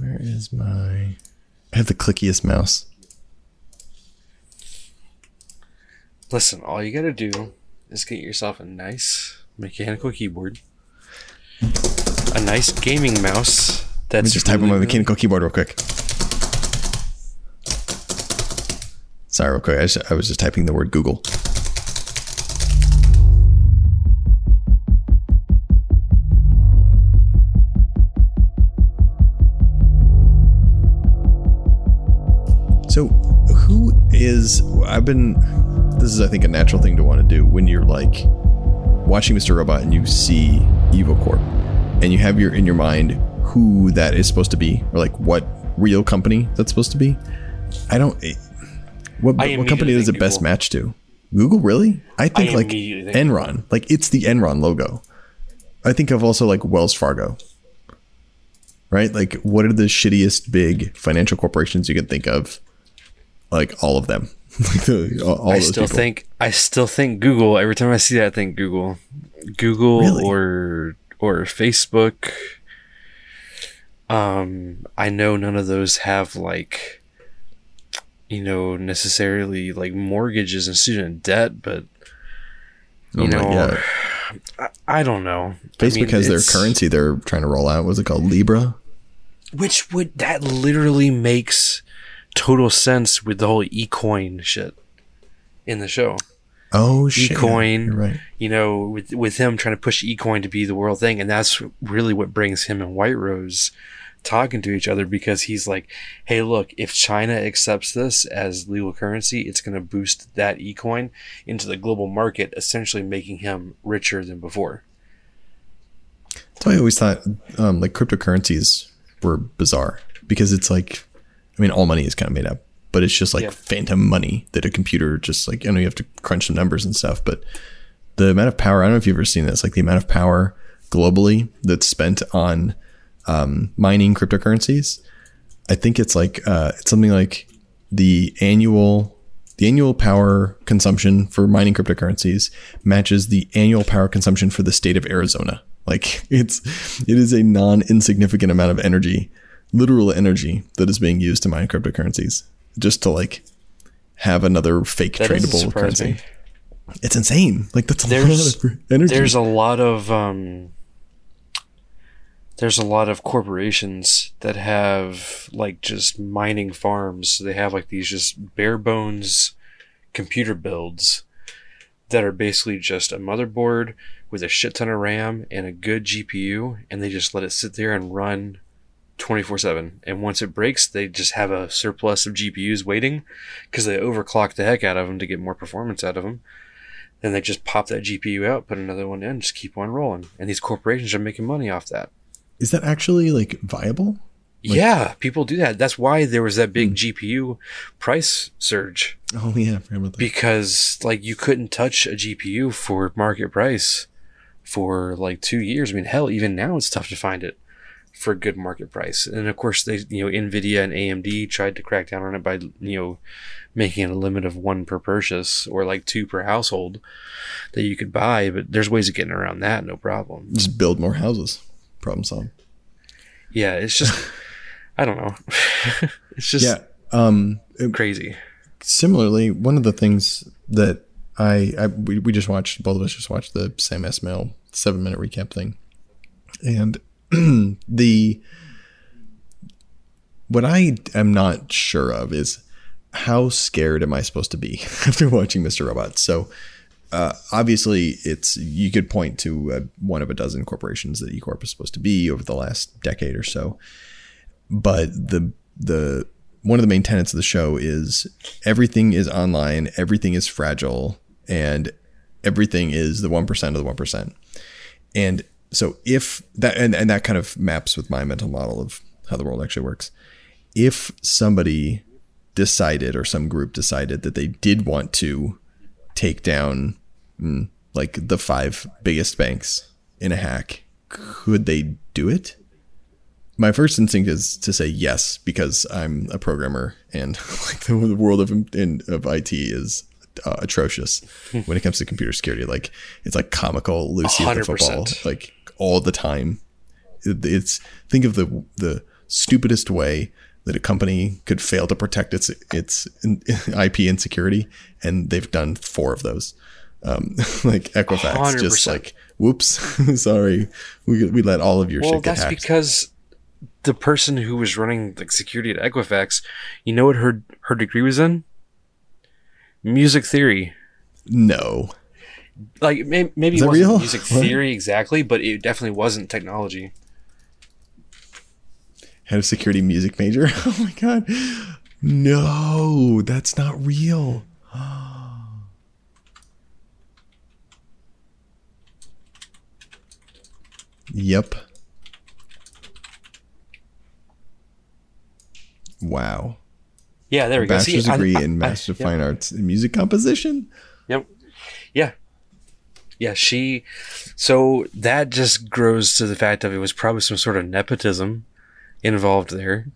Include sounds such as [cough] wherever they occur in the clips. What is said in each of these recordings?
Where is my? I have the clickiest mouse. Listen, all you gotta do is get yourself a nice mechanical keyboard, a nice gaming mouse. Let me That's just type on my really mechanical keyboard real quick. Sorry, real quick. I, just, I was just typing the word Google. Is? I've been. This is, I think, a natural thing to want to do when you're like watching Mr. Robot and you see Evil Corp, and you have your in your mind who that is supposed to be, or like what real company that's supposed to be. I don't. eh, What, I what company does it think best Google. match to? Google, really? I think like think Enron. Like it's the Enron logo. I think of also like Wells Fargo. Right? Like what are the shittiest big financial corporations you can think of? Like all of them. [laughs] like the, all, all I still people. think I still think Google. Every time I see that, I think Google, Google Really? or or Facebook. Um, I know none of those have like, you know, necessarily like mortgages and student debt, but you Oh know. I, I don't know. I Facebook mean, has their currency they're trying to roll out. What's it called? Libra? which would that literally makes total sense with the whole ecoin shit in the show. Oh shit. Ecoin. Right. you know, with with him trying to push ecoin to be the world thing, and that's really what brings him and White Rose talking to each other because he's like, "Hey, look, if China accepts this as legal currency, it's going to boost that ecoin into the global market, essentially making him richer than before." That's why I always thought um, like cryptocurrencies were bizarre because it's like, I mean, all money is kind of made up, but it's just like Yeah. phantom money that a computer just like, I know you have to crunch some numbers and stuff, but the amount of power, I don't know if you've ever seen this, like the amount of power globally that's spent on um, mining cryptocurrencies. I think it's like, uh, it's something like the annual the annual power consumption for mining cryptocurrencies matches the annual power consumption for the state of Arizona. Like [laughs] it's it is a non insignificant amount of energy, literal energy that is being used to mine cryptocurrencies just to like have another fake That tradable currency. me. It's insane. Like that's a There's- lot of energy. There's a lot of um, there's a lot of corporations that have like just mining farms. They have like these just bare bones computer builds that are basically just a motherboard with a shit ton of RAM and a good GPU, and they just let it sit there and run 24 7. And once it breaks, they just have a surplus of GPUs waiting because they overclock the heck out of them to get more performance out of them. Then they just pop that GPU out, put another one in, just keep on rolling. And these corporations are making money off that. is that actually like viable? yeah, people do that. That's why there was that big hmm. GPU price surge Oh yeah, I forgot about that. because like you couldn't touch a GPU for market price for like two years. I mean, hell, even now it's tough to find it for a good market price. And of course, they you know Nvidia and AMD tried to crack down on it by you know making it a limit of one per purchase or like two per household that you could buy. But there's ways of getting around that, no problem. Just build more houses. Problem solved. Yeah, it's just [laughs] I don't know. [laughs] it's just Yeah. Um crazy. similarly, one of the things that I, I we, we just watched, both of us just watched the Sam Esmail seven minute recap thing, and [clears throat] the what I am not sure of is how scared am I supposed to be [laughs] after watching Mr. Robot? So. Uh, obviously, it's you could point to uh, one of a dozen corporations that E Corp is supposed to be over the last decade or so, but the the one of the main tenets of the show is everything is online, everything is fragile, and everything is the one percent of the one percent. And so if that and, and that kind of maps with my mental model of how the world actually works. If somebody decided or some group decided that they did want to take down mm, like the five biggest banks in a hack, could they do it? my first instinct is to say yes because I'm a programmer and [laughs] like the, the world of in, of IT is uh, atrocious [laughs] when it comes to computer security. Like it's like comical Lucy at the football like all the time. It's think of the the stupidest way that a company could fail to protect its its IP [laughs] and security, and they've done four of those. Um, [laughs] like Equifax, 100%. just like, whoops, [laughs] sorry, we we let all of your well, shit get that's because the person who was running like security at Equifax, you know what her her degree was in? Music theory. No. Like maybe, maybe it wasn't real? music [laughs] theory exactly, but it definitely wasn't technology. Head of security music major. [laughs] Oh my god. No, that's not real. [gasps] yep. Wow. Yeah, there we go. Bachelor's degree I, I, in Master of Fine Arts in Music Composition. Yep. Yeah. Yeah, she. So that just grows to the fact of it was probably some sort of nepotism involved there.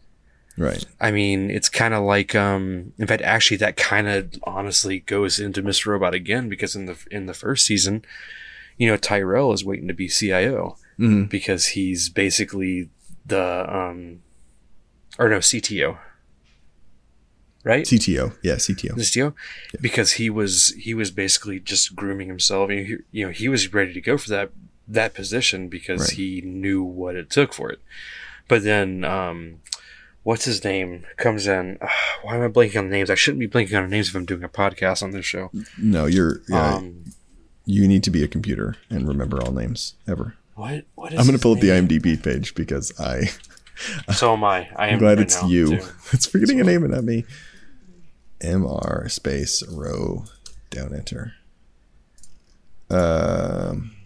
Right. I mean, it's kind of like, um, in fact, actually, that kind of honestly goes into Mr. Robot again because in the in the first season, you know, Tyrell is waiting to be CIO mm-hmm. because he's basically the um, or no CTO, right? CTO, yeah, CTO, CTO, yeah. because he was he was basically just grooming himself. You know, he was ready to go for that that position because right. he knew what it took for it. But then, um, what's his name comes in? Uh, why am I blanking on names? I shouldn't be blanking on names if I'm doing a podcast on this show. No, you're. Yeah, um, you need to be a computer and remember all names ever. What? What is I'm going to pull up the IMDb page because I so am I. I [laughs] am I'm glad right it's you. Too. [laughs] it's forgetting so. a name and not me. MR space row down enter. Um,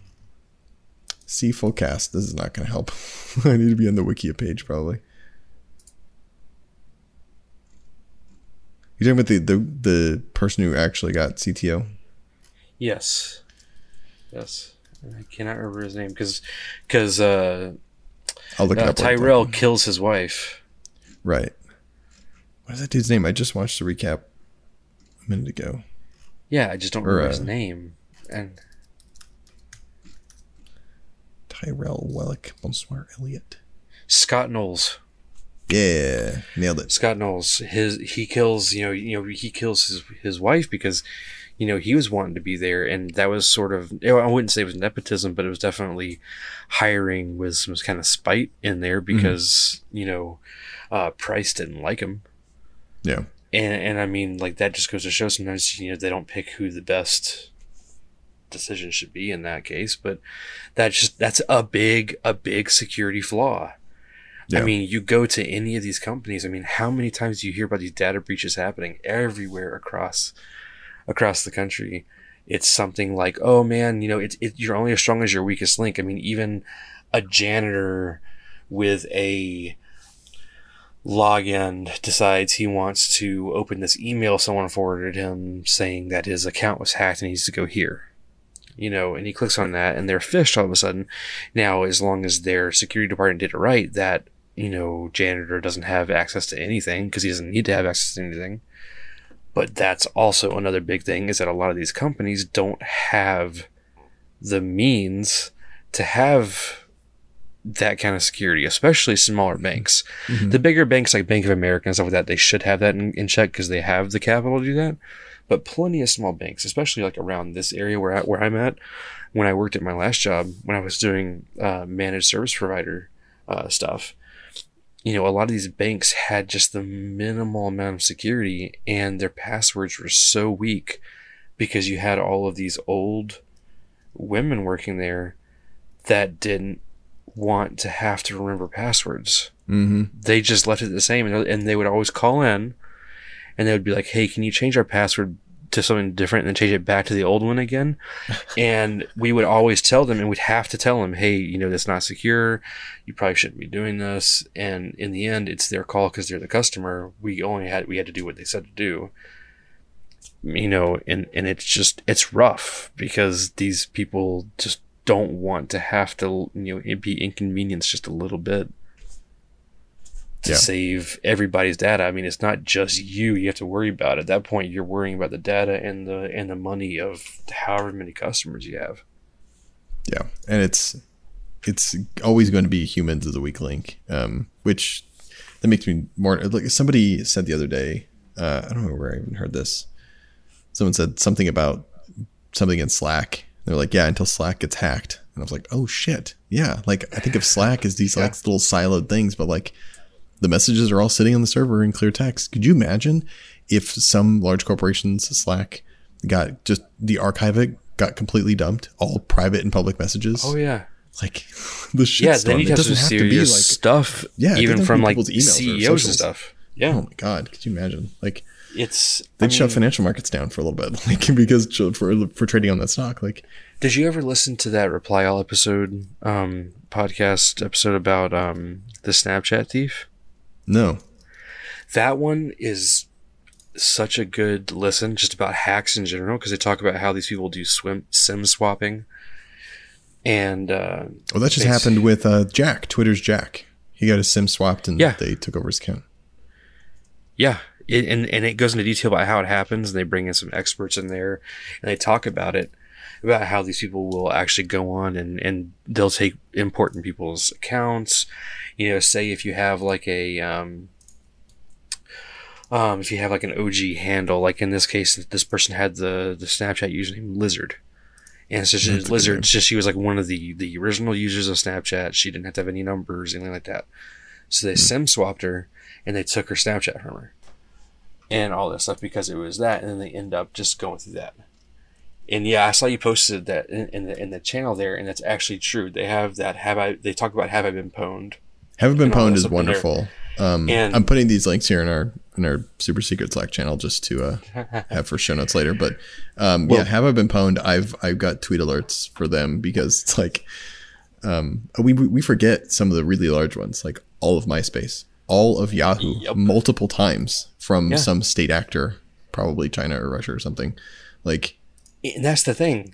see full cast. This is not going to help. [laughs] I need to be on the Wikia page probably. You're talking about the, the the person who actually got CTO? Yes. Yes. I cannot remember his name because because uh, I'll look uh, up. Tyrell kills his wife. Right. What is that dude's name? I just watched the recap minute ago. Yeah, I just don't or, remember uh, his name. And Tyrell Wellick, Bonsoir Elliot. Scott Knowles. Yeah, nailed it. Scott Knowles. His he kills you know you know he kills his his wife because you know, he was wanting to be there, and that was sort of I wouldn't say it was nepotism, but it was definitely hiring with some kind of spite in there mm-hmm. because mm-hmm. you know uh, Price didn't like him. Yeah, and and I mean like that just goes to show sometimes you know they don't pick who the best decision should be in that case, but that's just that's a big a big security flaw. Yeah. I mean, you go to any of these companies. I mean, how many times do you hear about these data breaches happening everywhere across across the country, it's something like, oh man, you know, it's it, you're only as strong as your weakest link. I mean, even a janitor with a login decides he wants to open this email someone forwarded him saying that his account was hacked and he needs to go here. You know, and he clicks on that and they're phished all of a sudden. Now, as long as their security department did it right, that, you know, janitor doesn't have access to anything because he doesn't need to have access to anything. But that's also another big thing is that a lot of these companies don't have the means to have that kind of security, especially smaller banks. Mm-hmm. The bigger banks like Bank of America and stuff like that, they should have that in, in check because they have the capital to do that. But plenty of small banks, especially like around this area where I, where I'm at, when I worked at my last job, when I was doing uh, managed service provider uh, stuff, you know, a lot of these banks had just the minimal amount of security and their passwords were so weak because you had all of these old women working there that didn't want to have to remember passwords. Mm-hmm. They just left it the same and they would always call in and they would be like, Hey, can you change our password to something different and then change it back to the old one again. [laughs] and we would always tell them and we'd have to tell them, hey, you know, that's not secure. You probably shouldn't be doing this. And in the end, it's their call because they're the customer. We only had, we had to do what they said to do. You know, and, and it's just, it's rough because these people just don't want to have to, you know, be inconvenienced just a little bit to yeah. save everybody's data. I mean, it's not just you you have to worry about. At that point, you're worrying about the data and the and the money of however many customers you have. Yeah, and it's it's always going to be humans as a weak link, um, which that makes me more like somebody said the other day. Uh, I don't know where I even heard this. Someone said something about something in Slack. They're like, yeah, until Slack gets hacked, and I was like, oh shit, yeah. Like I think of Slack as these [laughs] like little siloed things, but like the messages are all sitting on the server in clear text. Could you imagine if some large corporations Slack got just the archive it got completely dumped, all private and public messages? Oh yeah. Like [laughs] the shit Yeah, storm. then you'd have some doesn't have to be like serious stuff. Yeah, even from like CEOs and stuff. Yeah, Oh my god, could you imagine? Like it's. I they'd shut financial markets down for a little bit, [laughs] like because for for trading on that stock. Like Did you ever listen to that Reply All episode, um, podcast episode about um the Snapchat thief? no, That one is such a good listen, just about hacks in general, because they talk about how these people do swim sim swapping, and uh, well that just happened with uh, Jack, Twitter's Jack. He got his sim swapped and Yeah. they took over his account. Yeah, it, and and it goes into detail about how it happens. And they bring in some experts in there, and they talk about it, about how these people will actually go on and and they'll take important people's accounts. You know, say if you have like a um, um, if you have like an OG handle, like in this case, this person had the the Snapchat username Lizard. And it's just That's Lizard. Just she was like one of the the original users of Snapchat. She didn't have to have any numbers, anything like that. So they sim swapped her, and they took her Snapchat from her, and all that stuff because it was that. And then they end up just going through that. And yeah, I saw you posted that in, in the in the channel there, and that's actually true. They have that. Have I? They talk about have I been pwned? Have I been pwned is stuff in there. wonderful. Um, And- I'm putting these links here in our in our super secret Slack channel just to uh, [laughs] have for show notes later. But um, Well- yeah, have I been pwned? I've I've got tweet alerts for them because it's like um, we we forget some of the really large ones, like all of MySpace, all of Yahoo, Yep. multiple times from Yeah. some state actor, probably China or Russia or something. Like And that's the thing.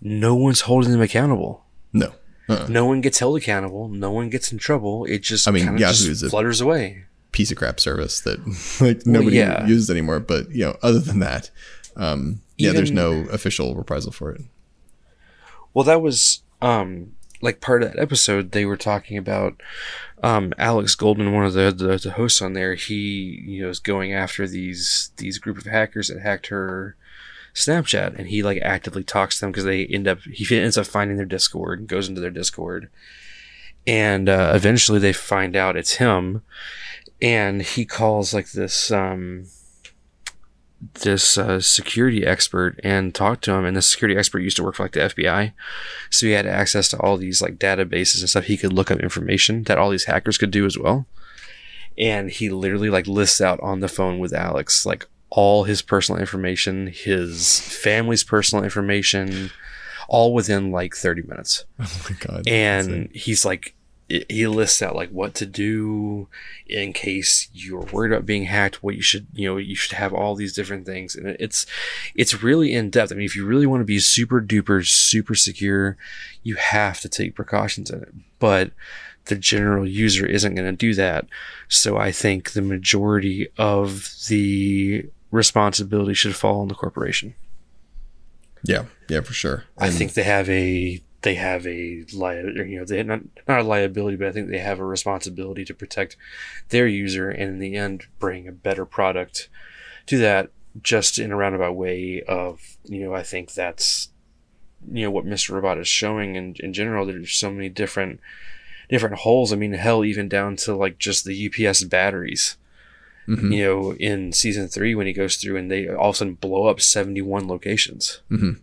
No one's holding them accountable. no, uh-uh. No one gets held accountable. No one gets in trouble. It just I mean, Yahoo is flutters away. piece of crap service that [laughs] like nobody yeah. uses anymore. But you know, other than that, um, yeah, there's no official reprisal for it. Well, that was um like part of that episode. They were talking about um Alex Goldman, one of the, the the hosts on there. He you know is going after these these group of hackers that hacked her Snapchat, and he like actively talks to them because they end up he ends up finding their Discord and goes into their Discord, and uh, eventually they find out it's him, and he calls like this um this uh, security expert and talked to him and the security expert used to work for like the FBI so he had access to all these like databases and stuff. He could look up information that all these hackers could do as well. And he literally like lists out on the phone with Alex like all his personal information his family's personal information all within like 30 minutes. [laughs] Oh my god! and he's like he lists out like what to do in case you're worried about being hacked what you should you know you should have all these different things. And it's it's really in depth i mean if you really want to be super duper super secure you have to take precautions in it. But the general user isn't going to do that. So i think the majority of the responsibility should fall on the corporation. Yeah, yeah, for sure. I think they have a they have a li- you know they not not a liability, but I think they have a responsibility to protect their user and in the end bring a better product to that. Just in a roundabout way of you know I think that's you know what Mr. Robot is showing in in general. There's so many different different holes. I mean, hell, even down to like just the UPS batteries. Mhm. You know, in season three when he goes through and they all of a sudden blow up seventy one locations Mhm.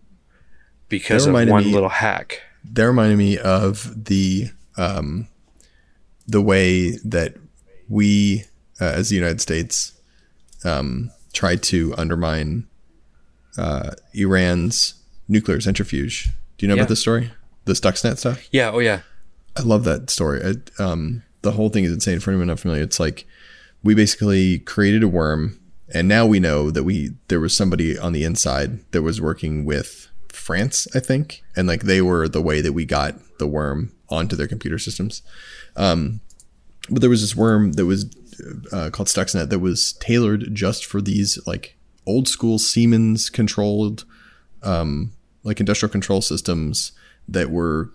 because of one me- little hack. That reminded me of the um, the way that we, uh, as the United States, um, tried to undermine uh, Iran's nuclear centrifuge. Do you know Yeah. about this story? The Stuxnet stuff. Yeah. Oh, yeah. I love that story. It, um, the whole thing is insane. For anyone not familiar, it's like we basically created a worm, and now we know that we there was somebody on the inside that was working with France, I think, and like they were the way that we got the worm onto their computer systems. Um, but there was this worm that was uh, called Stuxnet that was tailored just for these like old school Siemens controlled um, like industrial control systems that were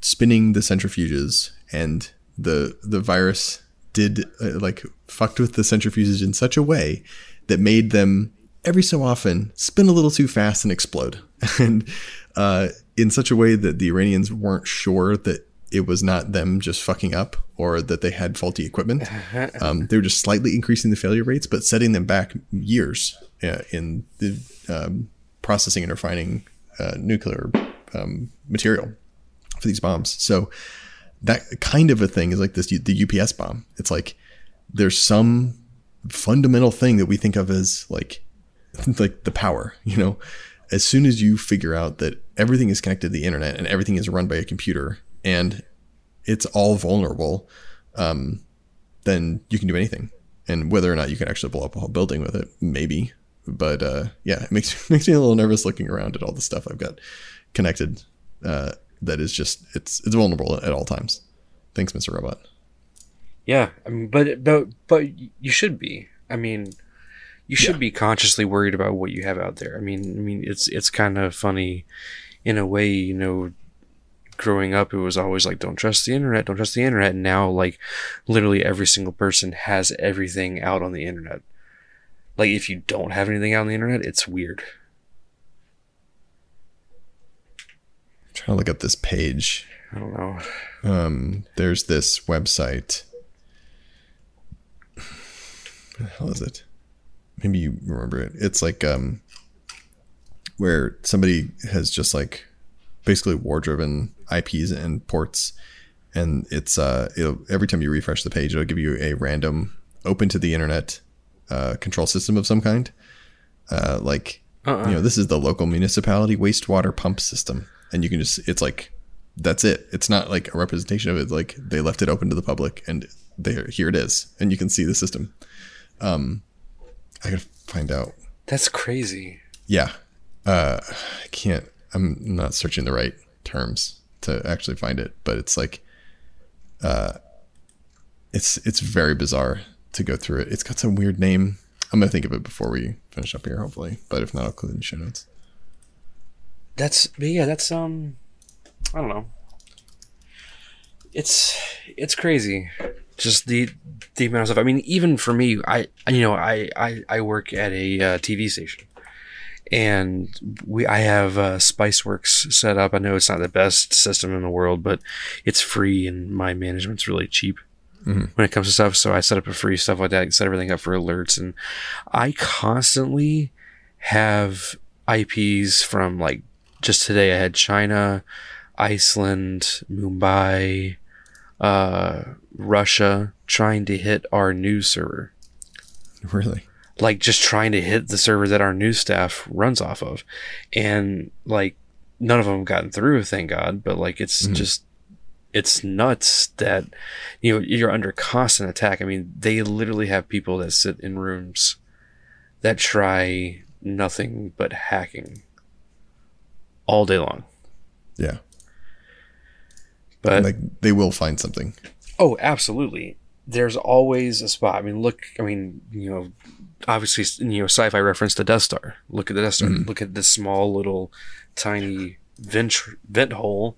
spinning the centrifuges and the the virus did uh, like fucked with the centrifuges in such a way that made them every so often spin a little too fast and explode, [laughs] and uh, in such a way that the Iranians weren't sure that it was not them just fucking up or that they had faulty equipment. [laughs] Um, they were just slightly increasing the failure rates, but setting them back years uh, in the um, processing and refining uh, nuclear um, material for these bombs. So that kind of a thing is like this the UPS bomb. It's like there's some fundamental thing that we think of as like [laughs] like the power, you know. As soon as you figure out that everything is connected to the internet and everything is run by a computer and it's all vulnerable, um, then you can do anything. And whether or not you can actually blow up a whole building with it, maybe. But uh, yeah, it makes [laughs] makes me a little nervous looking around at all the stuff I've got connected. Uh, that is just it's it's vulnerable at all times. Thanks, Mr. Robot. Yeah, but but but you should be. I mean, you should yeah. be consciously worried about what you have out there. I mean, I mean, it's it's kind of funny, in a way. You know, growing up, it was always like, "Don't trust the internet, don't trust the internet." And now, like, literally every single person has everything out on the internet. Like, if you don't have anything out on the internet, it's weird. I'm trying to look up this page. I don't know. Um, there's this website. What the hell is it? Maybe you remember it. It's like um, where somebody has just like basically war driven IPs and ports, and it's uh, it'll, every time you refresh the page, it'll give you a random open to the internet uh, control system of some kind. Uh, like uh-uh. you know, this is the local municipality wastewater pump system, and you can just it's like that's it. It's not like a representation of it. Like they left it open to the public, and there here it is, and you can see the system. Um, I gotta find out. That's crazy. Yeah. Uh, I can't. I'm not searching the right terms to actually find it, but it's like, uh, it's it's very bizarre to go through it. It's got some weird name. I'm gonna think of it before we finish up here, hopefully. But if not, I'll include in the show notes. That's but yeah. That's um. I don't know. It's it's crazy just the the amount of stuff. I mean, even for me, I you know I I, I work at a uh, TV station, and we I have uh, SpiceWorks set up. I know it's not the best system in the world, but it's free, and my management's really cheap. Mm-hmm. When it comes to stuff, so I set up a free stuff like that, set everything up for alerts, and I constantly have IPs from like just today. I had China, Iceland, Mumbai, uh, Russia trying to hit our news server. Really? Like just trying to hit the server that our news staff runs off of. And like none of them gotten through, thank God. But like it's mm-hmm. just it's nuts that you know you're under constant attack. I mean, they literally have people that sit in rooms that try nothing but hacking all day long. Yeah. But like they will find something. Oh, absolutely. There's always a spot. I mean, look. I mean, you know, obviously, you know, sci-fi reference to Death Star. Look at the Death Star. Mm-hmm. Look at this small little tiny vent vent hole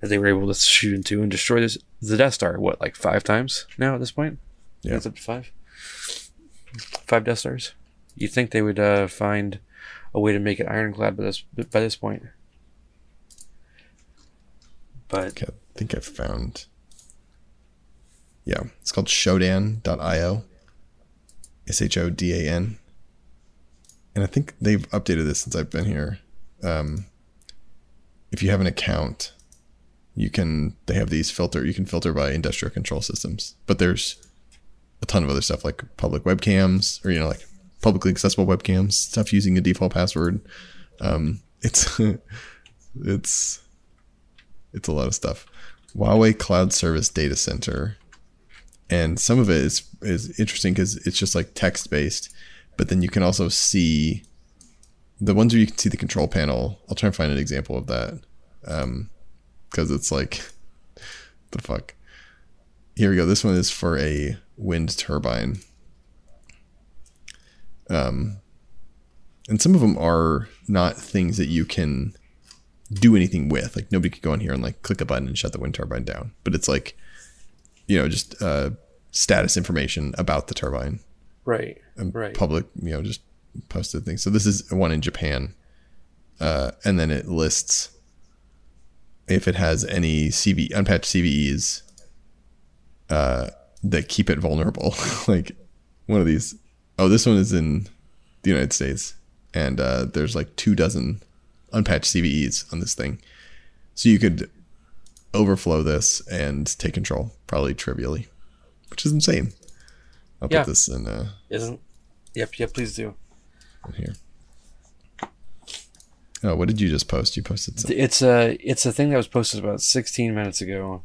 that they were able to shoot into and destroy this the Death Star. What, like five times now at this point? Yeah, it's up to five. Five Death Stars. You think they would uh, find a way to make it ironclad by this by this point? But I think I've found yeah, it's called Shodan.io. S H O D A N. And I think they've updated this since I've been here. Um, if you have an account, you can they have these filter you can filter by industrial control systems. But there's a ton of other stuff like public webcams or you know like publicly accessible webcams, stuff using a default password. Um, it's [laughs] it's it's a lot of stuff. Huawei Cloud Service Data Center and some of it is is interesting because it's just like text based, but then you can also see the ones where you can see the control panel. I'll try and find an example of that, because um, it's like [laughs] the fuck. Here we go. This one is for a wind turbine. Um, and some of them are not things that you can do anything with. Like nobody could go in here and like click a button and shut the wind turbine down. But it's like you know, just uh, status information about the turbine Right. and Right. public, you know, just posted things. So this is one in Japan, uh, and then it lists if it has any CV unpatched CVEs uh, that keep it vulnerable. [laughs] like one of these. Oh, this one is in the United States, and uh, there's like two dozen unpatched CVEs on this thing. So you could overflow this and take control, probably trivially, which is insane. I'll Yeah. put this in. Uh, Isn't? Yep. Yep. Please do. in here. Oh, what did you just post? You posted some. It's a it's a thing that was posted about 16 minutes ago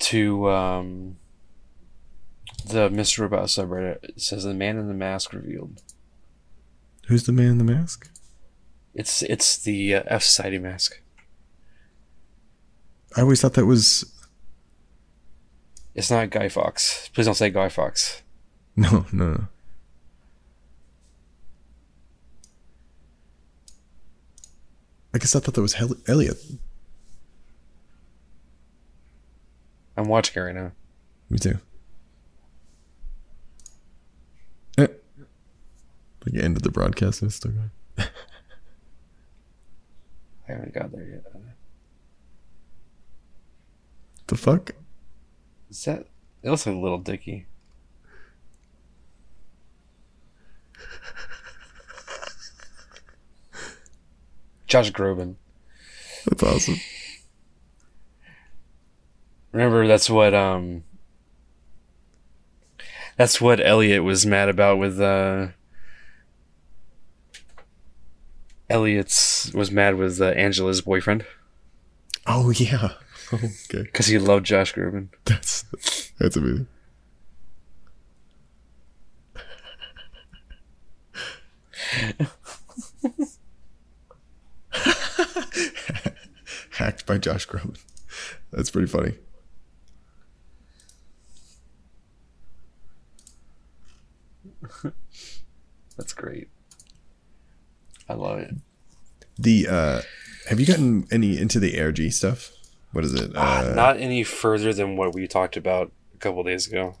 to um, the Mr. Robot subreddit. It says the man in the mask revealed. Who's the man in the mask? It's it's the uh, F Society mask. I always thought that was It's not Guy Fawkes. Please don't say Guy Fawkes. [laughs] no, no, no. I guess I thought that was Hel- Elliot. I'm watching it right now. Me too. Eh. Like end of the broadcast and it's still going. [laughs] I haven't got there yet. The fuck? Is that? It looks like a little Dicky. Josh Groban. That's awesome. Remember, that's what um. That's what Elliot was mad about with uh. Elliot's was mad with uh, Angela's boyfriend Oh yeah. Okay. because he loved Josh Groban. [laughs] That's that's amazing. [laughs] Hacked by Josh Groban. That's pretty funny. [laughs] That's great. I love it. The uh have you gotten any into the ARG stuff? What is it? Ah, Uh, not any further than what we talked about a couple days ago.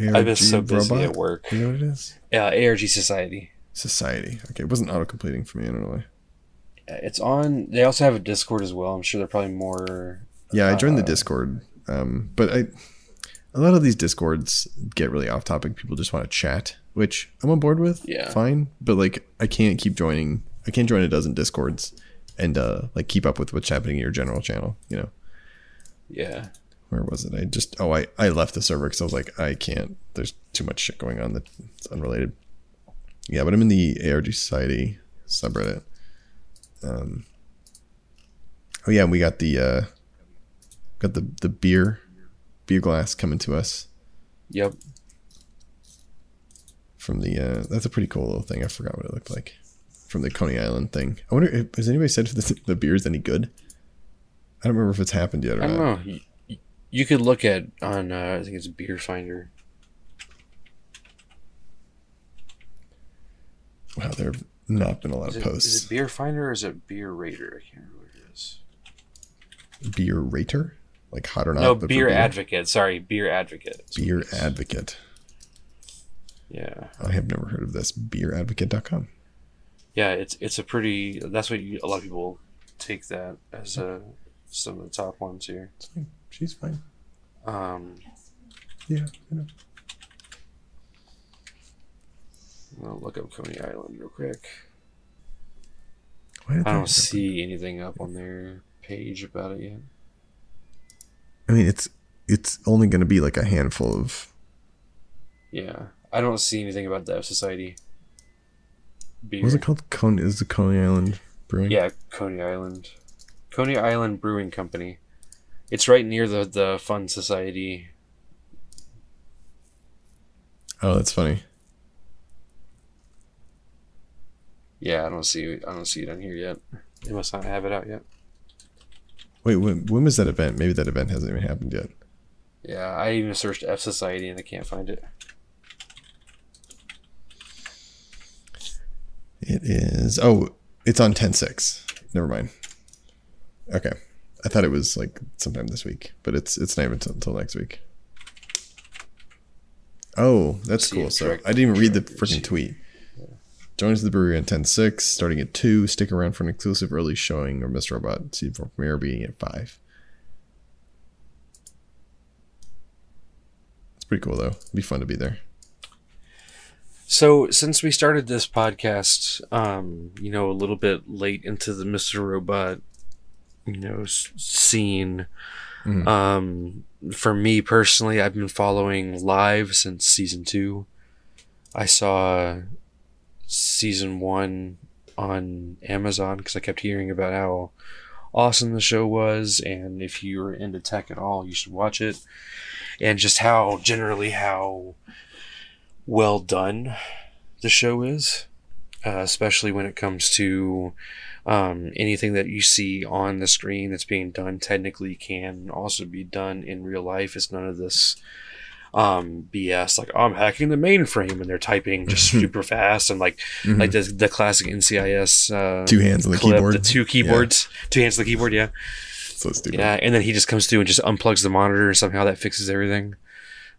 I've been so busy robot? at work. You know what it is? Yeah, ARG Society. Society. Okay, it wasn't auto completing for me. I don't know why. Uh, It's on. They also have a Discord as well. I'm sure they're probably more. Yeah, I joined the Uh, Discord, um, but I a lot of these Discords get really off topic. People just want to chat, which I'm on board with. Yeah. fine. But like, I can't keep joining. I can't join a dozen Discords and uh, like keep up with what's happening in your general channel. You know, Yeah. where was it? I just oh I I left the server because I was like I can't. There's too much shit going on that's unrelated. Yeah, but I'm in the ARG Society subreddit. Um. Oh yeah, we got the uh, got the the beer beer glass coming to us Yep. from the. Uh, that's a pretty cool little thing. I forgot what it looked like from the Coney Island thing. I wonder if has anybody said if the, the beer is any good. I don't remember if it's happened yet or I don't not. know. You, you could look at on. Uh, I think it's Beer Finder. Wow, there have not been a lot Is of it, is posts. it Beer Finder or is it Beer Rater? I can't remember what it is. beer rater, like hot or not. No, for Beer Advocate. Sorry, Beer Advocate. is Beer advocate. Yeah. I have never heard of this. Beeradvocate.com. Yeah, it's it's a pretty. That's what you, a lot of people take that as a, some of the top ones here. It's fine. She's fine. Um, Yeah. I know. I'll look up Coney Island real quick. I don't see anything up on their page about it yet. I mean, it's it's only going to be like a handful of. Yeah, I don't see anything about the F Society. Beer. What was it called? Coney is the Coney Island Brewing. Yeah, Coney Island, Coney Island Brewing Company. It's right near the the Fun Society. Oh, that's funny. Yeah, I don't see I don't see it on here yet. They must not have it out yet. Wait, when, when was that event? Maybe that event hasn't even happened yet. Yeah, I even searched F Society and I can't find it. It is. Oh, it's on 10 6. Never mind. Okay. I thought it was like sometime this week, but it's it's not even until, until next week. Oh, that's cool. So I didn't even read the freaking tweet. Join us at the brewery on 10 6, starting at 2. Stick around for an exclusive early showing of Mr. Robot season 4 premiere being at 5. It's pretty cool, though. It'd be fun to be there. So, since we started this podcast, um, you know, a little bit late into the Mr. Robot, you know, s- scene, Mhm. um, for me personally, I've been following live since season two. I saw season one on Amazon because I kept hearing about how awesome the show was, and if you were into tech at all, you should watch it. And just how generally how well done the show is, uh, especially when it comes to um, anything that you see on the screen that's being done technically can also be done in real life. It's none of this um, BS like oh, I'm hacking the mainframe and they're typing just super fast and like Mhm. like the, the classic NCIS uh, Two hands on the clip, keyboard. the two keyboards, two hands on the keyboard, yeah. So stupid. Yeah, and then he just comes through and just unplugs the monitor, and somehow that fixes everything.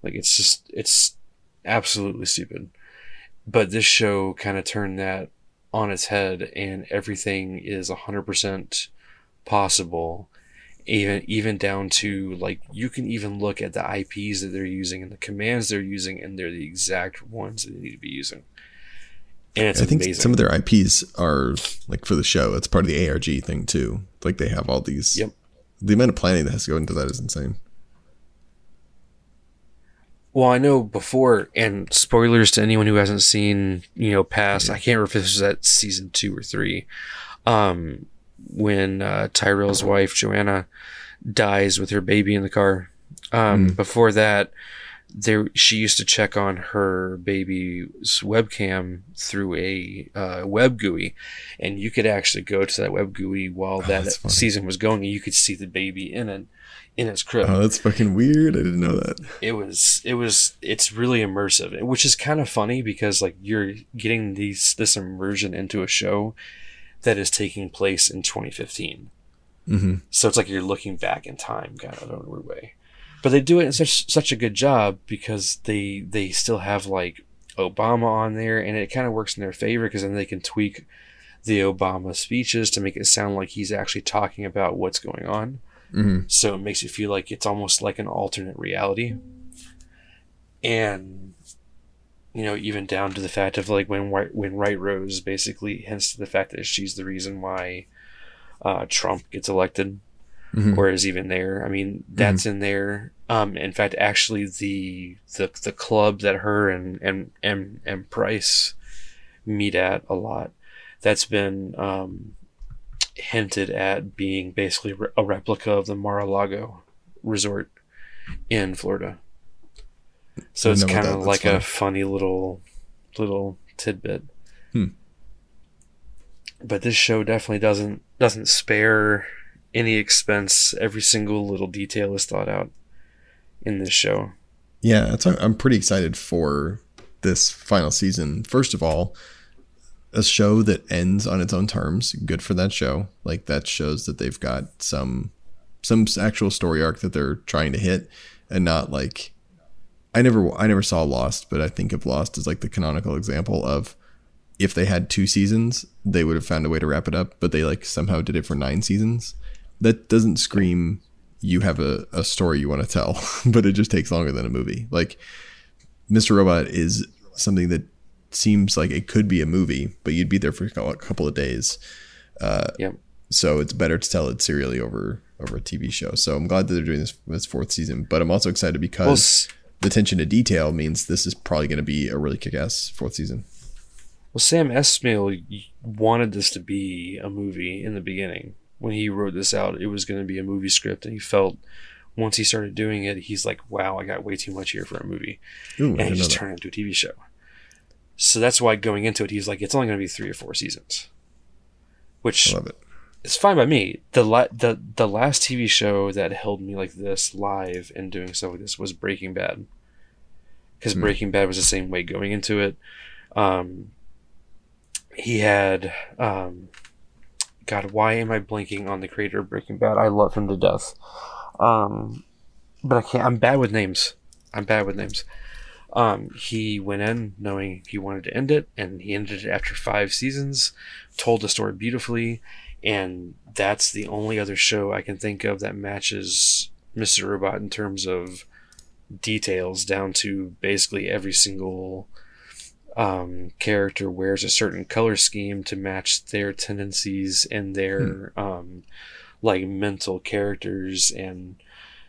Like it's just it's absolutely stupid. But this show kind of turned that on its head, and everything is hundred percent possible. Even even down to like you can even look at the IPs that they're using and the commands they're using, and they're the exact ones that they need to be using. And it's I think amazing. some of their IPs are like for the show. It's part of the ARG thing too. Like they have all these. Yep. The amount of planning that has to go into that is insane. Well, I know before, and spoilers to anyone who hasn't seen, you know, past, I can't remember if this was at season two or three, um, when uh, Tyrell's wife, Joanna, dies with her baby in the car. Um, Before that, there she used to check on her baby's webcam through a uh, web GUI, and you could actually go to that web GUI while that season was going, and you could see the baby in it in its crib. Oh, that's fucking weird. I didn't know that. it was it was it's really immersive which is kind of funny because like you're getting these this immersion into a show that is taking place in 2015 hmm so it's like you're looking back in time kind of in a weird way. But they do it in such such a good job because they they still have like obama on there and it kind of works in their favor because then they can tweak the obama speeches to make it sound like he's actually talking about what's going on hmm so it makes you feel like it's almost like an alternate reality. And you know even down to the fact of like when white when White Rose basically hints to the fact that she's the reason why uh, Trump gets elected Mhm. or is even there. I mean that's in there. Um in fact actually the the the club that her and and and, and Price meet at a lot that's been um hinted at being basically a replica of the Mar-a-Lago resort in Florida. So it's kind of like funny. a funny little little tidbit. Hmm. But this show definitely doesn't doesn't spare any expense. Every single little detail is thought out in this show. Yeah, that's, I'm pretty excited for this final season. First of all, a show that ends on its own terms. Good for that show. Like that shows that they've got some some actual story arc that they're trying to hit, and not like I never I never saw Lost, but I think of Lost as like the canonical example of if they had two seasons, they would have found a way to wrap it up, but they like somehow did it for nine seasons. That doesn't scream you have a, a story you want to tell, [laughs] but it just takes longer than a movie. Like Mr. Robot is something that seems like it could be a movie, but you'd be there for a couple of days. Uh, yep. So it's better to tell it serially over over a TV show. So I'm glad that they're doing this this fourth season, but I'm also excited because Well, s- the attention to detail means this is probably going to be a really kick-ass fourth season. Well, Sam Esmail wanted this to be a movie in the beginning. When he wrote this out, it was going to be a movie script, and he felt once he started doing it, he's like, "Wow, I got way too much here for a movie," Ooh, and he just that. turned it into a TV show. So that's why going into it, he's like, "It's only going to be three or four seasons," which I love it. is fine by me. the la- the The last TV show that held me like this live and doing stuff like this was Breaking Bad, because Hmm. Breaking Bad was the same way going into it. Um, he had um god why am i blanking on the creator of breaking bad i love him to death um but i can't i'm bad with names i'm bad with names Um, he went in knowing he wanted to end it, and he ended it after five seasons. Told the story beautifully, and that's the only other show I can think of that matches Mr. Robot in terms of details down to basically every single um, character wears a certain color scheme to match their tendencies and their um, like mental characters and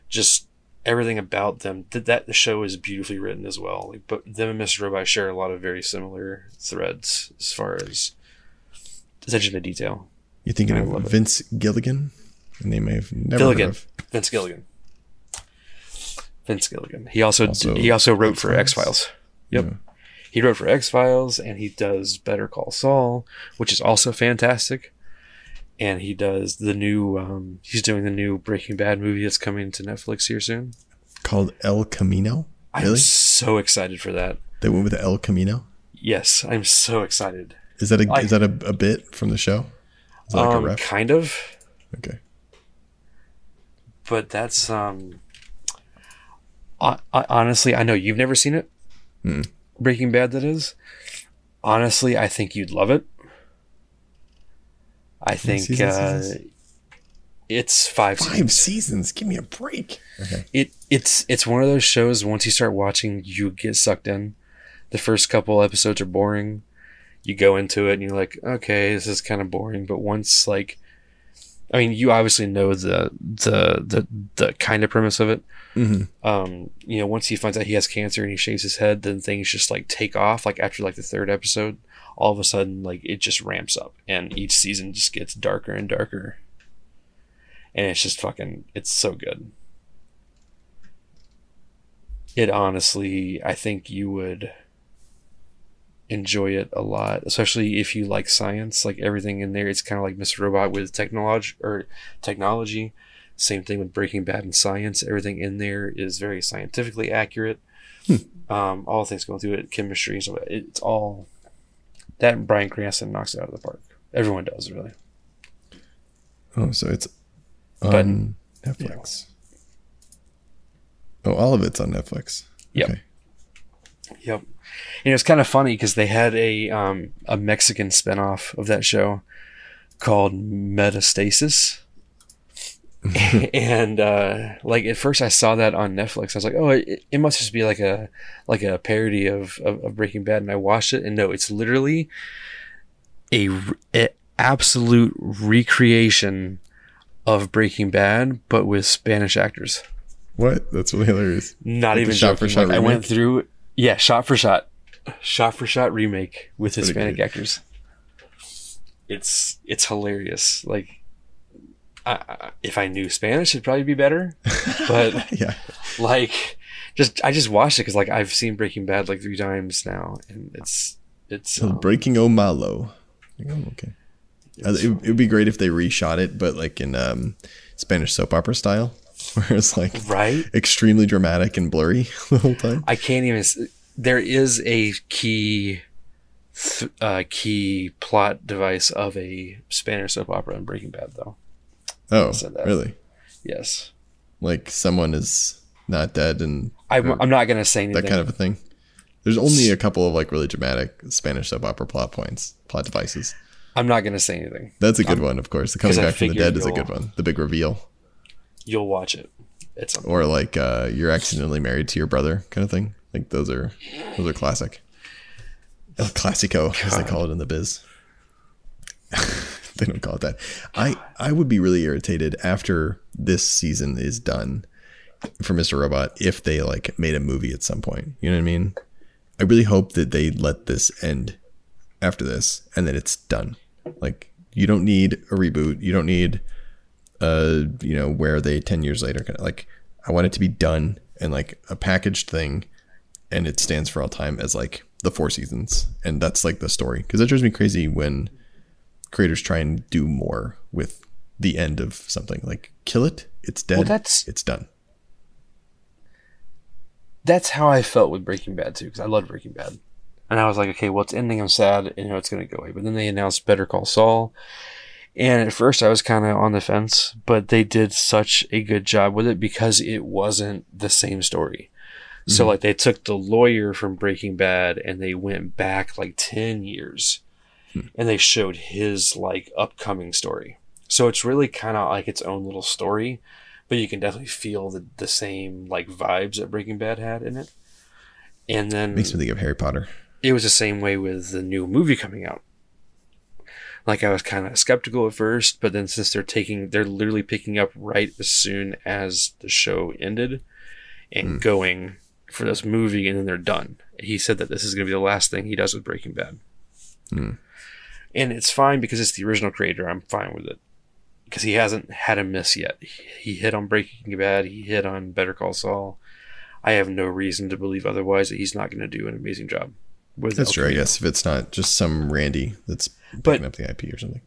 just everything about them. That that the show is beautifully written as well. Like, but them and Mr. Robot share a lot of very similar threads as far as attention to detail. You're thinking I of love it. Vince Gilligan? A name I've never Gilligan. heard of. Vince Gilligan. Vince Gilligan. He also, Also he also wrote for X X-Files. Files. Yep. Yeah. He wrote for X Files and he does Better Call Saul, which is also fantastic. And he does the new um, he's doing the new Breaking Bad movie that's coming to Netflix here soon. Called El Camino? I'm so excited for that. They went with El Camino? Yes, I'm so excited. Is that a is that a, a bit from the show? Is that like um, a ref? kind of, Okay. but that's um I, I, honestly, I know you've never seen it. Mm. Breaking Bad that is. Honestly, I think you'd love it. I think seasons uh, is it's five, Five seasons. seasons. Give me a break. Okay. It it's it's one of those shows. Once you start watching, you get sucked in. The first couple episodes are boring. You go into it and you're like, okay, this is kind of boring. But once like, I mean, you obviously know the the the the kind of premise of it. hmm Um, you know, once he finds out he has cancer and he shaves his head, then things just like take off. Like after like the third episode, all of a sudden like it just ramps up, and each season just gets darker and darker. And it's just fucking, it's so good. It honestly, I think you would enjoy it a lot, especially if you like science. Like everything in there, it's kind of like Mr. Robot with technology or technology. Same thing with Breaking Bad and science. Everything in there is very scientifically accurate. Um, all things going through it, chemistry, so it's all that and Bryan Cranston knocks it out of the park. Everyone does really. Oh, so it's But- on Netflix. Oh, all of it's on Netflix. Yep. Okay. Yep. And it's kind of funny because they had a um, a Mexican spinoff of that show called Metastasis. [laughs] and uh, like at first I saw that on Netflix. I was like, oh, it, it must just be like a like a parody of, of, of Breaking Bad. And I watched it, and no, it's literally a absolute recreation of Breaking Bad, but with Spanish actors. What? That's really hilarious. Not Like even shot for shot Like, I went through, yeah, shot for shot, shot for shot remake with Hispanic actors. It's it's hilarious. Like, I, if I knew Spanish, it'd probably be better. But [laughs] yeah. like, just I just watched it because like I've seen Breaking Bad like three times now, and it's it's um, Breaking O Malo. Oh, okay. Uh, it, it would be great if they reshot it, but like in um, Spanish soap opera style, [laughs] where it's like right. extremely dramatic and blurry [laughs] the whole time. I can't even. There is a key, th- uh, key plot device of a Spanish soap opera in Breaking Bad, though. Oh, said that. really? Yes. Like someone is not dead and I'm, Or I'm not going to say anything. that kind of a thing. There's only a couple of like really dramatic Spanish soap opera plot points, plot devices. I'm not going to say anything. That's a good one, of course. The coming back from the dead is a good one. The big reveal, You'll watch it. It's or like uh, you're accidentally married to your brother, kind of thing. Like those are those are classic. El Clasico, as they call it in the biz. [laughs] [laughs] they don't call it that. I I would be really irritated after this season is done for Mr. Robot if they like made a movie at some point. You know what I mean? I really hope that they let this end after this and that it's done. Like you don't need a reboot. You don't need uh you know where they 10 years later like I want it to be done and like a packaged thing and it stands for all time as like the four seasons and that's like the story because that drives me crazy when creators try and do more with the end of something like kill it it's dead Well, that's- it's done that's how I felt with Breaking Bad too, because I loved Breaking Bad, and I was like, okay, well, it's ending. I'm sad, and you know it's going to go away. But then they announced Better Call Saul, and at first I was kind of on the fence, but they did such a good job with it because it wasn't the same story. So mm-hmm. like they took the lawyer from Breaking Bad and they went back like 10 years and they showed his like upcoming story. So it's really kind of like its own little story, but you can definitely feel the, the same like vibes that Breaking Bad had in it. And then Makes me think of Harry Potter. it was the same way with the new movie coming out. Like I was kind of skeptical at first, but then since they're taking, they're literally picking up right as soon as the show ended, and going for this movie, and then they're done. He said that this is going to be the last thing he does with Breaking Bad, Hmm. And it's fine because it's the original creator. I'm fine with it because he hasn't had a miss yet. He hit on Breaking Bad. He hit on Better Call Saul. I have no reason to believe otherwise that he's not going to do an amazing job. With That's true, I guess. If it's not just some Randy that's But- picking up the IP or something.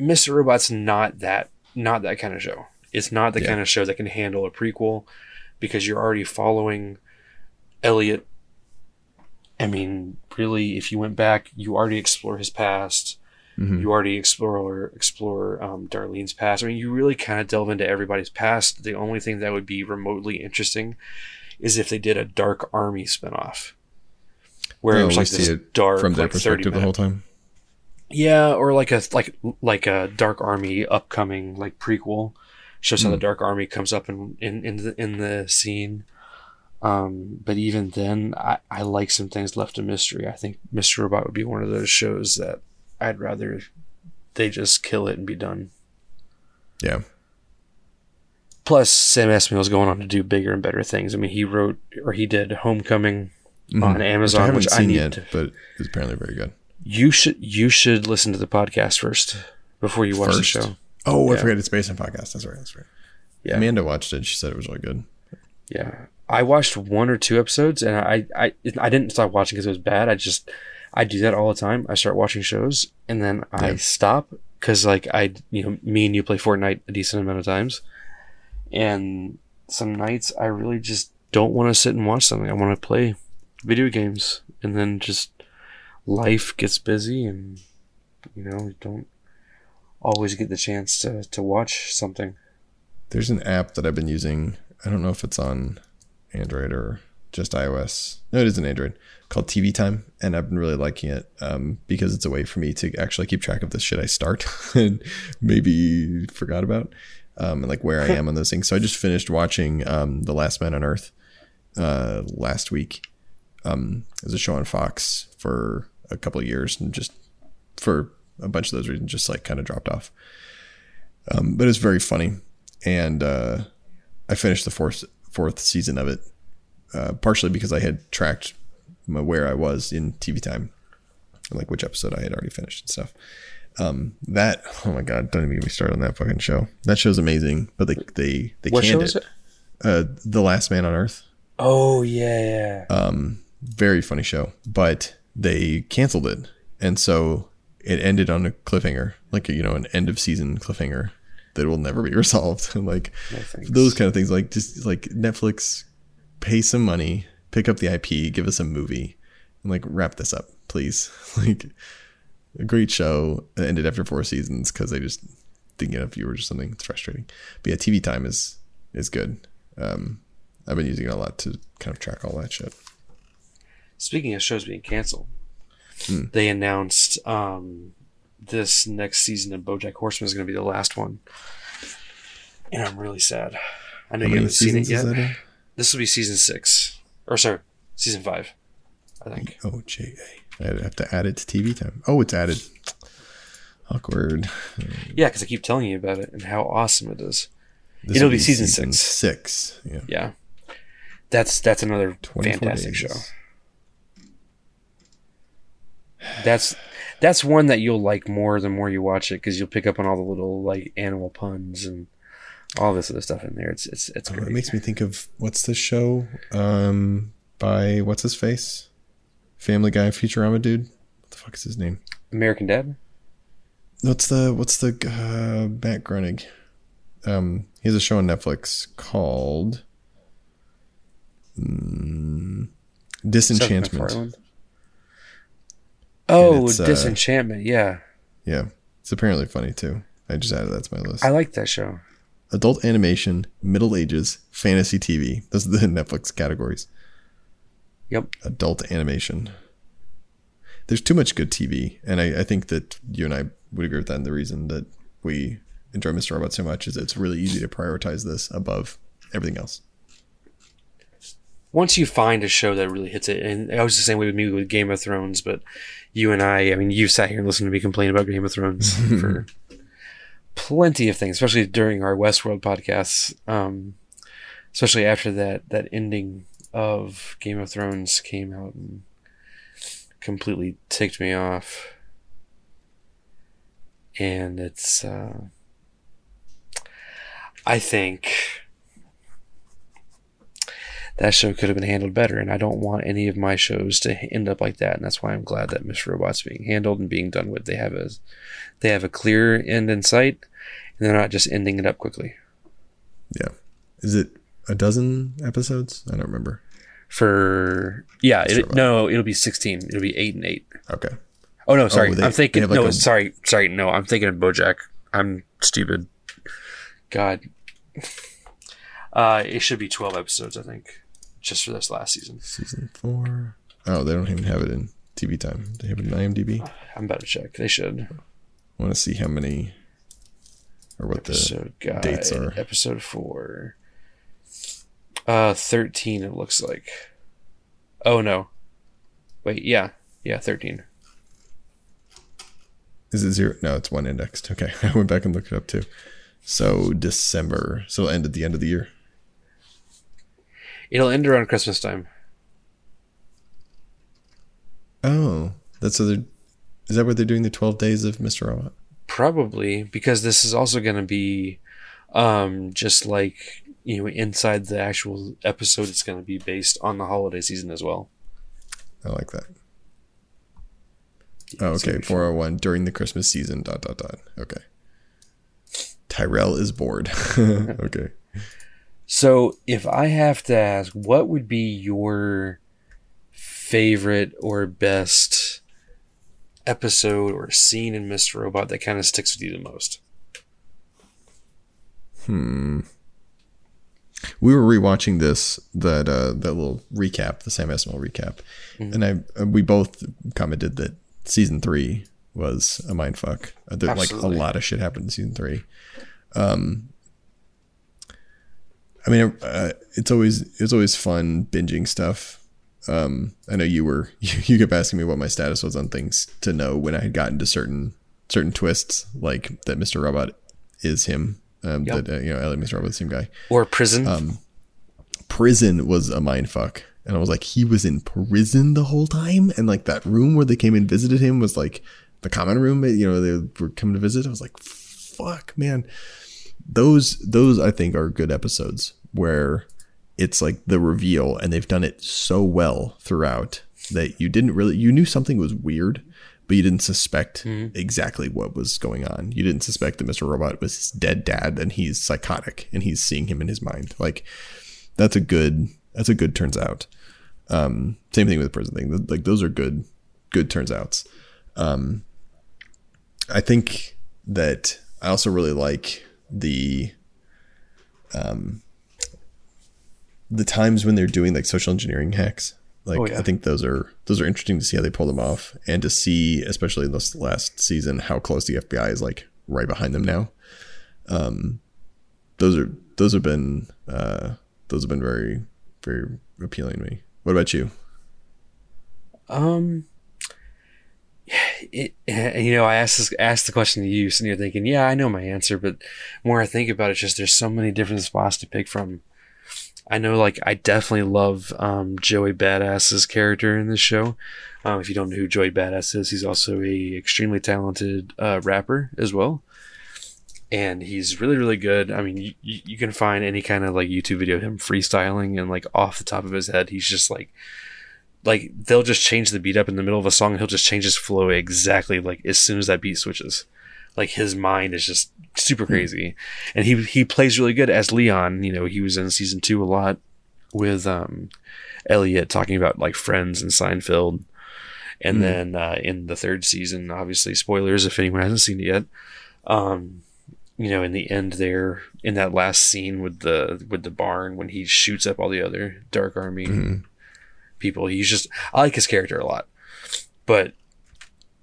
Mr. Robot's not that not that kind of show. It's not the Yeah. kind of show that can handle a prequel because you're already following Elliot. I mean, really, if you went back, you already explore his past. Mhm. You already explore explore um, Darlene's past. I mean, you really kind of delve into everybody's past. The only thing that would be remotely interesting is if they did a Dark Army spinoff, where it Oh, was like this it dark, From their like perspective the whole time. yeah, or like a like like a Dark Army upcoming like prequel shows how the Hmm. Dark Army comes up in in in the in the scene. Um, but even then, I I like some things left a mystery. I think Mr. Robot would be one of those shows that I'd rather they just kill it and be done. Yeah. Plus, Sam Esmail's going on to do bigger and better things. I mean, he wrote or he did Homecoming Mhm. on Which I Amazon, haven't which I, seen need yet, to. but it's apparently very good. You should you should listen to the podcast first before you watch the show. Oh, I Yeah. forgot it's based on podcast. That's right. That's right. Yeah. Amanda watched it. She said it was really good. Yeah, I watched one or two episodes, and I I I didn't stop watching because it was bad. I just I do that all the time. I start watching shows, and then I Yeah. stop because like I you know me and you play Fortnite a decent amount of times, and some nights I really just don't want to sit and watch something. I want to play video games, and then just life gets busy, and you know you don't always get the chance to to watch something. There's an app that I've been using. I don't know if it's on Android or just iOS. No, it is an Android called TV Time, and I've been really liking it um, because it's a way for me to actually keep track of the shit I start [laughs] and maybe forgot about, um, and like where I am on those things. So I just finished watching um, The Last Man on Earth uh, last week. Um, it was a show on Fox for a couple of years, and just for a bunch of those reasons, just like kind of dropped off. Um, but it's very funny, and uh, I finished the fourth fourth season of it, uh, partially because I had tracked my, where I was in TV time, like which episode I had already finished and stuff. Um, that oh my god, don't even get me started on that fucking show. That show's amazing, but they they they What show canned is it. it? Uh, the Last Man on Earth. Oh yeah. Um, very funny show, but they canceled it, and so it ended on a cliffhanger, like you know, an end of season cliffhanger that will never be [laughs] resolved. [laughs] like No those kind of things, like just like Netflix, pay some money, pick up the IP, give us a movie, and like wrap this up, please. [laughs] like a great show that ended after four seasons because they just didn't get enough viewers or something. It's frustrating. But yeah, TV time is is good. Um, I've been using it a lot to kind of track all that shit. Speaking of shows being canceled, Hmm. they announced um, this next season of BoJack Horseman is going to be the last one, and I'm really sad. I know How you haven't seen it yet. Is that in? This will be season six, or sorry, season five, I think. Oh, J A. I have to add it to TV time. Oh, it's added. Awkward. Yeah, because I keep telling you about it and how awesome it is. This It'll will be season six. Six. Yeah. Yeah, that's that's another 24 fantastic days. show. That's that's one that you'll like more the more you watch it because you'll pick up on all the little like animal puns and all this other stuff in there. It's it's it's Oh, it makes me think of what's the show um, by what's his face, Family Guy, Futurama dude. What the fuck is his name? American Dad. What's the what's the uh, Matt Groening? Um, he has a show on Netflix called mm, Disenchantment. Oh, uh, Disenchantment. Yeah, Yeah, it's apparently funny too. I just added that to my list. I like that show. Adult animation, Middle Ages, fantasy TV. Those are the [laughs] Netflix categories. Yep. Adult animation. There's too much good TV, and I, I think that you and I would agree with that. And the reason that we enjoy Mr. Robot so much is it's really easy to prioritize this above everything else. Once you find a show that really hits it, and I was the same way with me with Game of Thrones, but you and I, I mean, you sat here and listened to me complain about Game of Thrones [laughs] for plenty of things, especially during our Westworld podcasts. Um, especially after that that ending of Game of Thrones came out and completely ticked me off. And it's uh, I think that show could have been handled better, and I don't want any of my shows to end up like that, and that's why I'm glad that Mr. Robot's being handled and being done with. They have a they have a clear end in sight, and they're not just ending it up quickly. Yeah, is it a dozen episodes? I don't remember. For yeah, it, no, it'll be sixteen. It'll be eight and eight. Okay. Oh no, sorry. they, I'm thinking. Like no, a, sorry, sorry. No, I'm thinking of BoJack. I'm stupid. God. Uh, it should be twelve episodes, I think, just for this last season. Season four. Oh, they don't even have it in TV time. They have it in IMDb. I'm about to check. They should. I want to see how many or what episode the guide, dates are. Episode four. Uh, thirteen. It looks like. Oh no. Wait. Yeah. Yeah. Thirteen. Is it zero? No, it's one indexed. Okay, [laughs] I went back and looked it up too. So December. So end at the end of the year. It'll end around Christmas time. Oh, that's so. Is that what they're doing? The twelve days of Mister Robot. Probably because this is also going to be, um, just like you know, inside the actual episode, it's going to be based on the holiday season as well. I like that. Oh, okay. 401 during the Christmas season, dot, dot, dot. Okay. Tyrell is bored. [laughs] okay. So, if I have to ask, what would be your favorite or best episode or scene in Mr. Robot that kind of sticks with you the most? Hmm we were rewatching this that uh, that little recap, the Sam Esmail recap, mm-hmm. and I uh, we both commented that season three was a mind fuck. Uh, there, like a lot of shit happened in season three. Um, I mean, uh, it's always it's always fun binging stuff. Um, I know you were [laughs] you, kept asking me what my status was on things to know when I had gotten to certain certain twists, like that Mr. Robot is him um, yep. that uh, you know Elliot Mr. Robot, the same guy. Or prison. Um, prison was a mind fuck, and I was like, he was in prison the whole time, and like that room where they came and visited him was like the common room. You know, they were coming to visit. I was like, fuck, man. Those those I think are good episodes where it's like the reveal, and they've done it so well throughout that you didn't really you knew something was weird but you didn't suspect mm-hmm. exactly what was going on. You didn't suspect that Mr. Robot was his dead dad and he's psychotic and he's seeing him in his mind. Like that's a good that's a good turns out. Um, same thing with the prison thing. Like those are good good turns outs. Um, I think that I also really like the um the times when they're doing like social engineering hacks like oh, yeah. I think those are those are interesting to see how they pull them off, and to see, especially in this last season, how close the FBI is like right behind them now. Um, those are those have been uh, those have been very very appealing to me. What about you? Um, it, you know, I asked this, asked the question to you, and you're thinking, yeah, I know my answer, but more I think about it, just there's so many different spots to pick from. I know, like, I definitely love um, Joey Badass's character in this show. Um, if you don't know who Joey Badass is, he's also a extremely talented uh, rapper as well, and he's really, really good. I mean, you, you can find any kind of like YouTube video of him freestyling, and like off the top of his head, he's just like, like they'll just change the beat up in the middle of a song, he'll just change his flow exactly like as soon as that beat switches. Like his mind is just super hmm. crazy, and he he plays really good as Leon. You know, he was in season two a lot with um, Elliot talking about like Friends and Seinfeld, and mm. then uh, in the third season, obviously spoilers if anyone hasn't seen it yet. Um, you know, in the end there, in that last scene with the with the barn when he shoots up all the other Dark Army. Mm. People. He's just I like his character a lot, but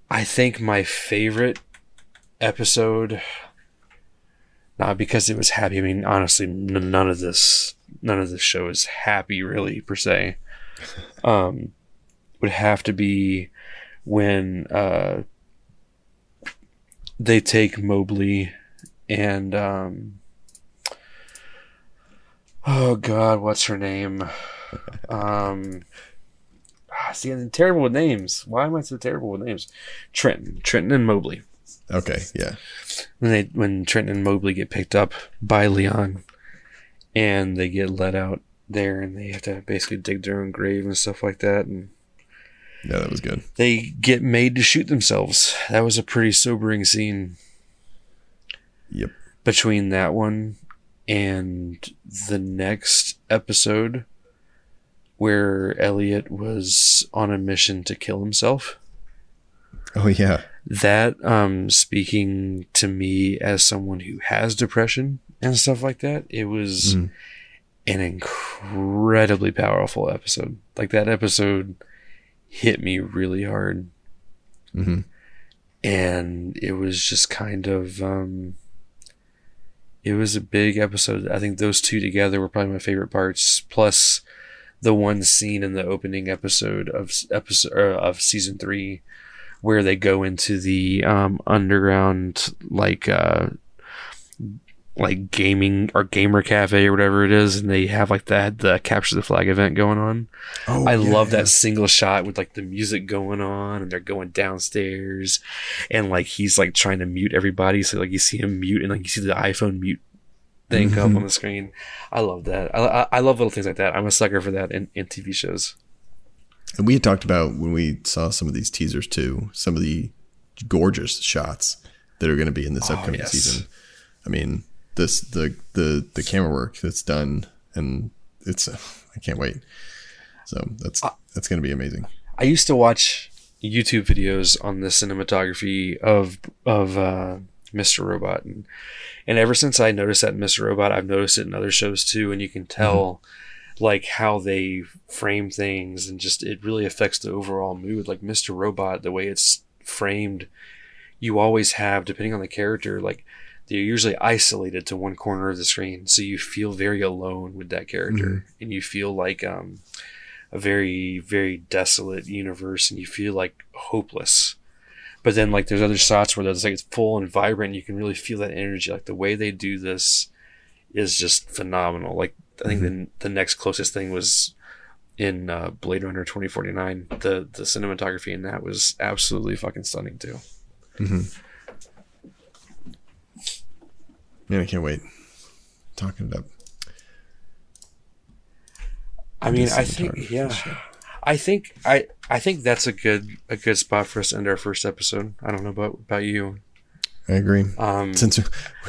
I think my favorite episode, not because it was happy. I mean, honestly, n- none of this none of this show is happy really per se. [laughs] Um, would have to be when uh they take Mobley and um oh god what's her name um ah, see i'm terrible with names why am i so terrible with names trenton trenton and mobley Okay, yeah. when they when trenton and mobley get picked up by leon and they get let out there and they have to basically dig their own grave and stuff like that and Yeah, that was good. they get made to shoot themselves that was a pretty sobering scene Yep. between that one and the next episode where Elliot was on a mission to kill himself. Oh yeah. That um speaking to me as someone who has depression and stuff like that, it was Mm. an incredibly powerful episode. Like that episode hit me really hard hmm and it was just kind of um it was a big episode i think those two together were probably my favorite parts plus the one scene in the opening episode of episode uh, of season 3 where they go into the um underground like uh like gaming or gamer cafe or whatever it is and they have like that the capture the flag event going on Oh, I yeah, love yeah. that single shot with like the music going on and they're going downstairs and like he's like trying to mute everybody. So like you see him mute and like you see the iPhone mute thing Mhm. up on the screen. I love that. I, I, I love little things like that. I'm a sucker for that in, in TV shows. And we had talked about when we saw some of these teasers too, some of the gorgeous shots that are going to be in this Oh, upcoming yes. season. I mean, this the the the camera work that's done, and it's [laughs] I can't wait. So that's that's going to be amazing. I used to watch YouTube videos on the cinematography of of uh, Mr. Robot, and and ever since I noticed that in Mr. Robot, I've noticed it in other shows too, and you can tell like how they frame things, and just it really affects the overall mood. Like Mr. Robot, the way it's framed, you always have depending on the character, like they're usually isolated to one corner of the screen, so you feel very alone with that character, and you feel like um a very very desolate universe and you feel like hopeless but then like there's other shots where there's like it's full and vibrant and you can really feel that energy like the way they do this is just phenomenal like i think the, the next closest thing was in uh, blade runner 2049 the the cinematography in that was absolutely fucking stunning too Man, I can't wait. Talking it up. i mean The i think cinematography yeah sure. I think i i think that's a good a good spot for us to end our first episode i don't know about about you I agree. um Since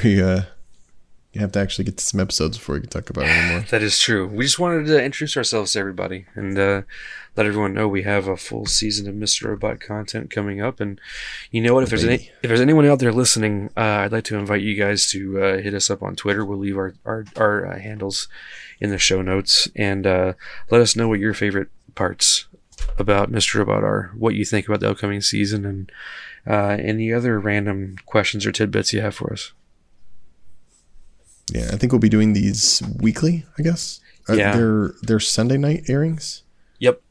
we uh, have to actually get to some episodes before we can talk about it anymore. [sighs] That is true. We just wanted to introduce ourselves to everybody and uh, let everyone know we have a full season of Mr. Robot content coming up. And you know what? If there's any, if there's anyone out there listening, uh, I'd like to invite you guys to uh, hit us up on Twitter. We'll leave our our, our uh, handles in the show notes and uh, let us know what your favorite parts about Mr. Robot are, what you think about the upcoming season, and uh, any other random questions or tidbits you have for us. Yeah, I think we'll be doing these weekly. I guess. Uh, They're they're Sunday night airings. Yep.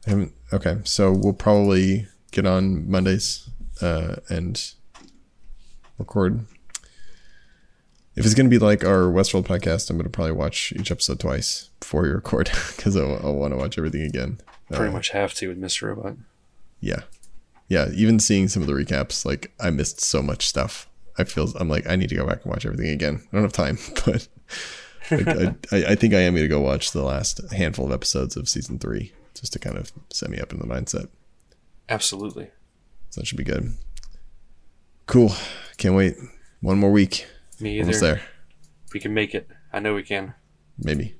Okay, so we'll probably get on Mondays uh, and record. If it's going to be like our Westworld podcast, I'm going to probably watch each episode twice before we record [laughs] because I, want to watch everything again. Pretty Uh, much have to with Mr. Robot. Yeah, yeah. Even seeing some of the recaps, like I missed so much stuff. I feel I'm like I need to go back and watch everything again. I don't have time, [laughs] but like, I, I, think I am going to go watch the last handful of episodes of season three just to kind of set me up in the mindset. Absolutely. So that should be good. Cool. Can't wait. One more week. Me either. Almost there. We can make it. I know we can. Maybe.